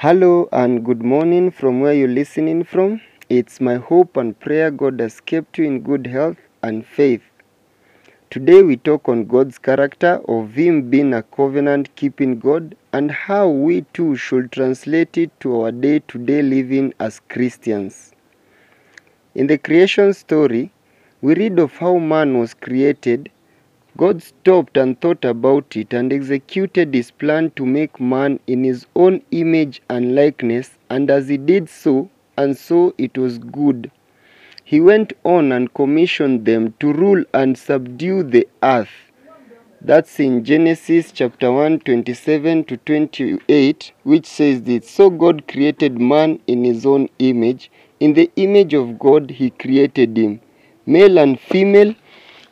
Hello and good morning from where you're listening from. It's my hope and prayer God has kept you in good health and faith. Today we talk on God's character of Him being a covenant keeping God and how we too should translate it to our day to day living as Christians. In the creation story, we read of how man was created. God stopped and thought about it and executed his plan to make man in his own image and likeness, and as he did so, and so it was good. He went on and commissioned them to rule and subdue the earth. That's in Genesis chapter 1, 27 to 28, which says this So God created man in his own image. In the image of God, he created him. Male and female,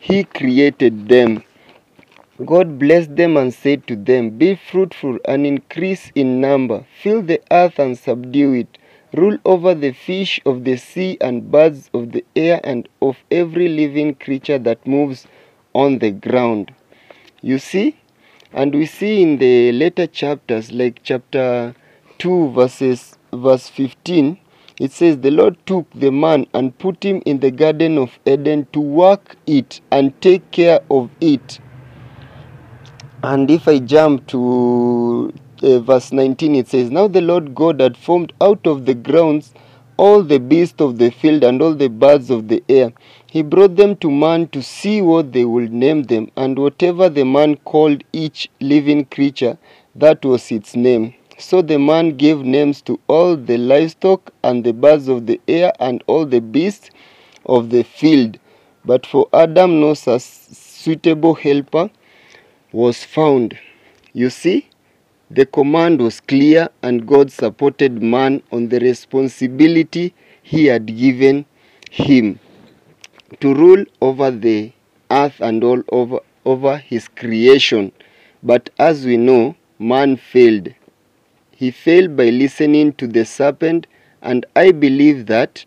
he created them. God blessed them and said to them, Be fruitful and increase in number, fill the earth and subdue it, rule over the fish of the sea and birds of the air and of every living creature that moves on the ground. You see? And we see in the later chapters, like chapter 2, verses verse 15, it says, The Lord took the man and put him in the Garden of Eden to work it and take care of it. And if I jump to uh, verse 19, it says, Now the Lord God had formed out of the grounds all the beasts of the field and all the birds of the air. He brought them to man to see what they would name them, and whatever the man called each living creature, that was its name. So the man gave names to all the livestock and the birds of the air and all the beasts of the field. But for Adam no suitable helper was found. You see, the command was clear, and God supported man on the responsibility he had given him to rule over the earth and all over, over his creation. But as we know, man failed. He failed by listening to the serpent, and I believe that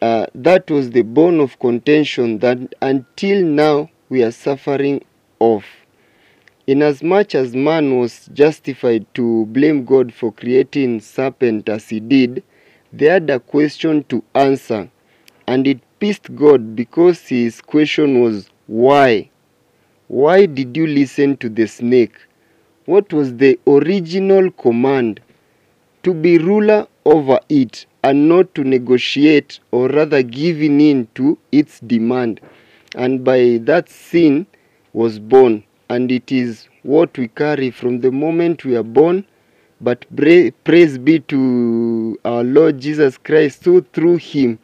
uh, that was the bone of contention that until now we are suffering of. Inasmuch as man was justified to blame God for creating serpent as he did, they had a question to answer, and it pissed God because his question was why? Why did you listen to the snake? What was the original command? To be ruler over it and not to negotiate or rather giving in to its demand. And by that sin was born, and it is what we carry from the moment we are born. But praise be to our Lord Jesus Christ, so through him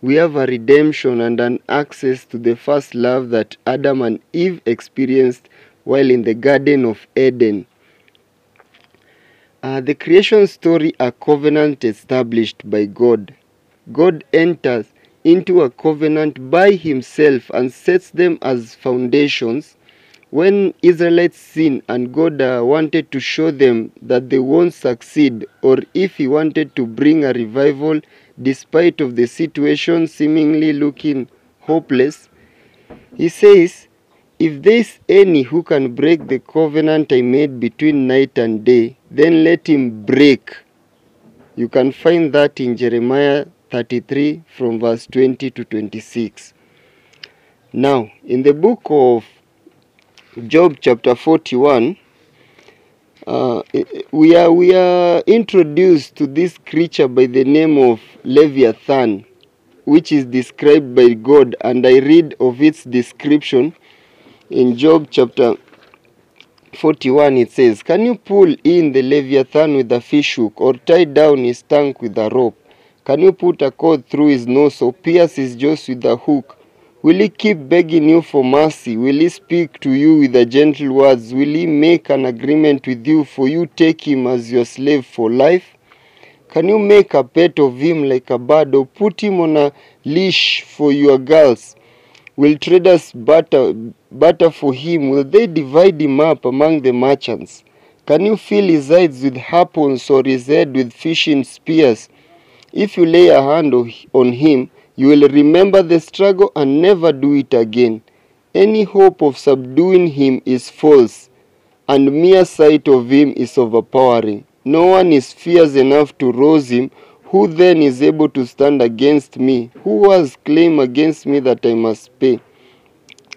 we have a redemption and an access to the first love that Adam and Eve experienced while in the Garden of Eden. Uh, the creation story, a covenant established by God. God enters into a covenant by himself and sets them as foundations. When Israelites sin and God uh, wanted to show them that they won't succeed, or if he wanted to bring a revival despite of the situation seemingly looking hopeless, he says, if there is any who can break the covenant I made between night and day, then let him break. You can find that in Jeremiah 33 from verse 20 to 26. Now, in the book of Job chapter 41, uh, we, are, we are introduced to this creature by the name of Leviathan, which is described by God, and I read of its description in Job chapter 41 it says, Can you pull in the Leviathan with a fish hook or tie down his tongue with a rope? Can you put a cord through his nose or pierce his jaws with a hook? Will he keep begging you for mercy? Will he speak to you with the gentle words? Will he make an agreement with you for you take him as your slave for life? Can you make a pet of him like a bird or put him on a leash for your girls? Will traders butter, butter for him? Will they divide him up among the merchants? Can you fill his eyes with harpoons or his head with fishing spears? If you lay a hand on him, you will remember the struggle and never do it again. Any hope of subduing him is false, and mere sight of him is overpowering. No one is fierce enough to rouse him. Who then is able to stand against me? Who has claim against me that I must pay?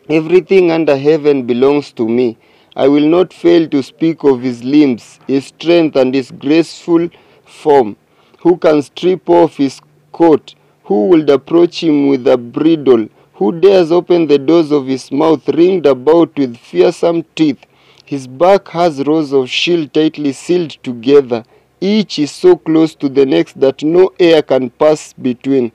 Everything under heaven belongs to me. I will not fail to speak of his limbs, his strength, and his graceful form. Who can strip off his coat? Who will approach him with a bridle? Who dares open the doors of his mouth, ringed about with fearsome teeth? His back has rows of shield tightly sealed together. Each is so close to the next that no air can pass between.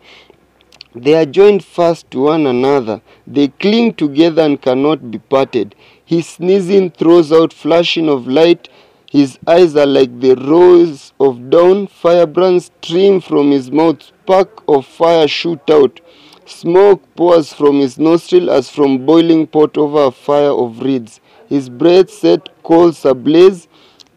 They are joined fast to one another. They cling together and cannot be parted. His sneezing throws out flashing of light. His eyes are like the rows of dawn. Firebrands stream from his mouth. Spark of fire shoot out. Smoke pours from his nostril as from boiling pot over a fire of reeds. His breath set coals ablaze,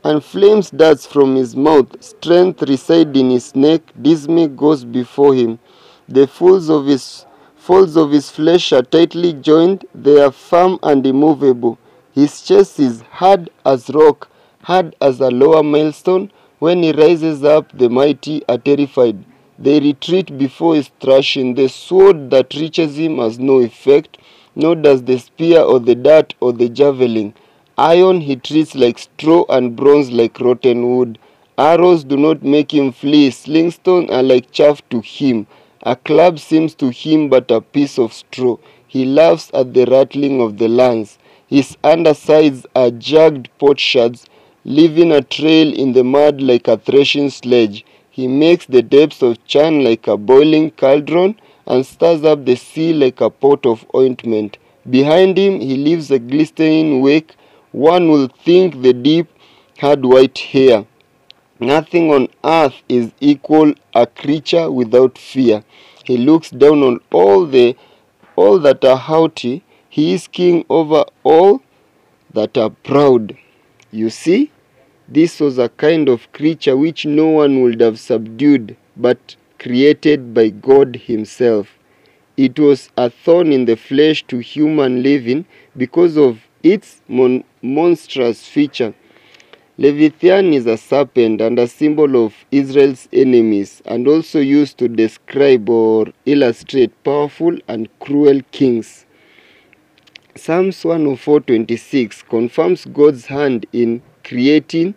and flames darts from his mouth. Strength resides in his neck. Dismay goes before him. The folds of his folds of his flesh are tightly joined. They are firm and immovable. His chest is hard as rock, hard as a lower milestone. When he rises up, the mighty are terrified. They retreat before his thrashing. The sword that reaches him has no effect, nor does the spear or the dart or the javelin. Iron he treats like straw and bronze like rotten wood. Arrows do not make him flee. Slingstones are like chaff to him. A club seems to him but a piece of straw. He laughs at the rattling of the lance. His undersides are jagged potsherds, leaving a trail in the mud like a threshing sledge. He makes the depths of churn like a boiling cauldron and stirs up the sea like a pot of ointment. Behind him he leaves a glistening wake. One will think the deep had white hair. Nothing on earth is equal a creature without fear. He looks down on all the all that are haughty. He is king over all that are proud. You see, this was a kind of creature which no one would have subdued, but created by God Himself. It was a thorn in the flesh to human living because of its mon- monstrous feature. Leviathan is a serpent and a symbol of Israel's enemies, and also used to describe or illustrate powerful and cruel kings. Psalms 104:26 confirms God's hand in creating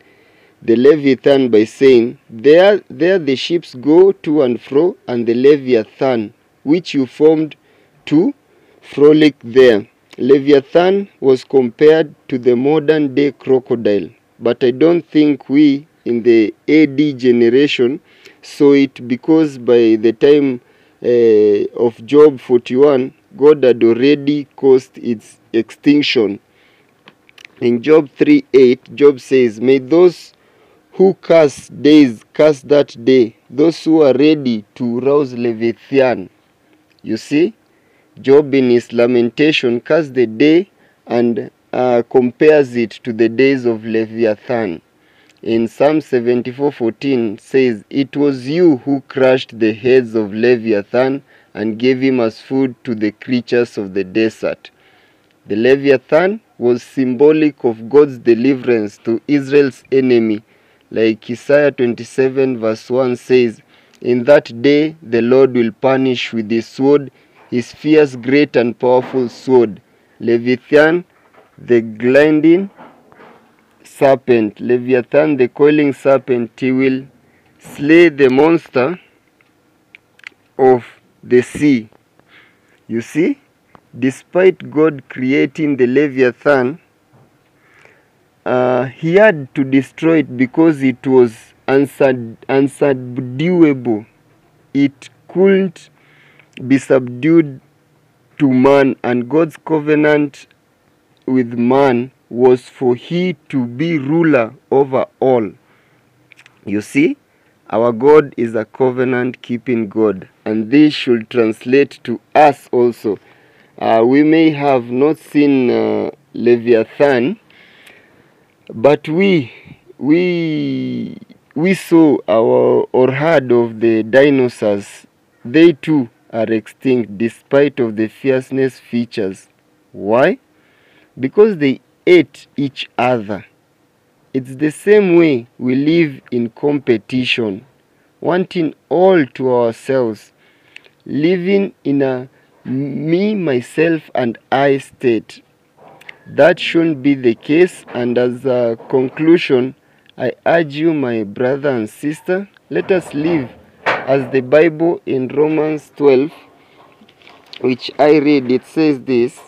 the Leviathan by saying, There, there the ships go to and fro, and the Leviathan, which you formed to frolic there. Leviathan was compared to the modern day crocodile, but I don't think we in the AD generation saw it because by the time uh, of Job 41, God had already caused its extinction. In Job 3 8, Job says, May those who curse days curse that day, those who are ready to rouse Leviathan. You see, Job in his lamentation cursed the day and uh, compares it to the days of Leviathan. In Psalm 74:14 says, "It was you who crushed the heads of Leviathan and gave him as food to the creatures of the desert." The Leviathan was symbolic of God's deliverance to Israel's enemy, like Isaiah 27 verse 1 says, In that day the Lord will punish with his sword his fierce, great, and powerful sword. Leviathan, the gliding serpent. Leviathan, the coiling serpent, he will slay the monster of the sea. You see, despite God creating the Leviathan, uh, he had to destroy it because it was unsub- unsubduable. It couldn't be subdued to man, and God's covenant with man was for he to be ruler over all. You see, our God is a covenant keeping God, and this should translate to us also. Uh, we may have not seen uh, Leviathan, but we we we saw our or heard of the dinosaurs. They too are extinct despite of the fierceness features. Why? Because they ate each other. It's the same way we live in competition, wanting all to ourselves, living in a me, myself, and I state. That shouldn't be the case, and as a conclusion, I urge you, my brother and sister, let us live as the Bible in Romans 12, which I read, it says this.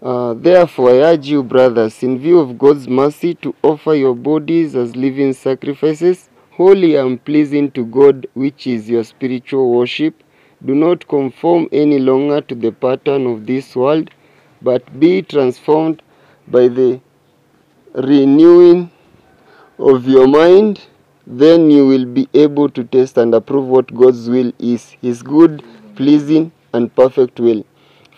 Uh, therefore, I urge you, brothers, in view of God's mercy, to offer your bodies as living sacrifices, holy and pleasing to God, which is your spiritual worship. Do not conform any longer to the pattern of this world, but be transformed by the renewing of your mind. Then you will be able to test and approve what God's will is, His good, pleasing, and perfect will.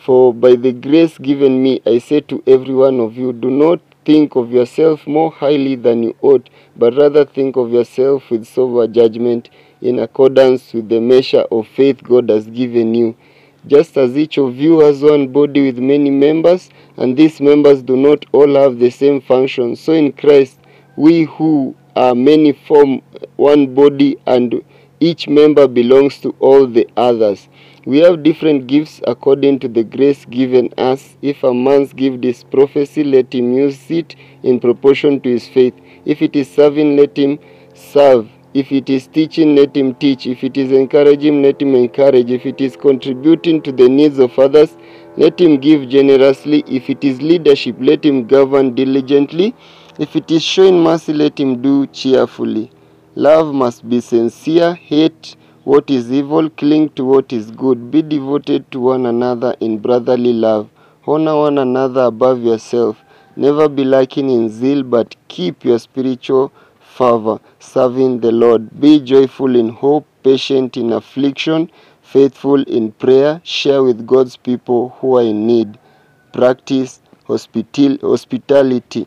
For by the grace given me, I say to every one of you, do not think of yourself more highly than you ought, but rather think of yourself with sober judgment in accordance with the measure of faith God has given you. Just as each of you has one body with many members, and these members do not all have the same function, so in Christ, we who are many form one body, and each member belongs to all the others. We have different gifts according to the grace given us. If a man's gift is prophecy, let him use it in proportion to his faith. If it is serving, let him serve. If it is teaching, let him teach. If it is encouraging, let him encourage. If it is contributing to the needs of others, let him give generously. If it is leadership, let him govern diligently. If it is showing mercy, let him do cheerfully. Love must be sincere, hate what is evil, cling to what is good, be devoted to one another in brotherly love, honor one another above yourself, never be lacking in zeal, but keep your spiritual fervor, serving the Lord. Be joyful in hope, patient in affliction, faithful in prayer, share with God's people who are in need, practice hospital hospitality.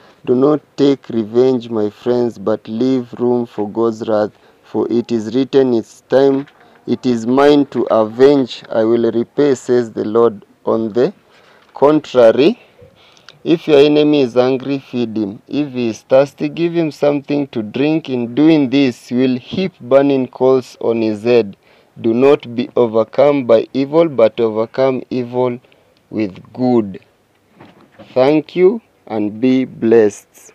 Do not take revenge, my friends, but leave room for God's wrath. For it is written, It's time, it is mine to avenge, I will repay, says the Lord. On the contrary, if your enemy is angry, feed him. If he is thirsty, give him something to drink. In doing this, you will heap burning coals on his head. Do not be overcome by evil, but overcome evil with good. Thank you and be blessed.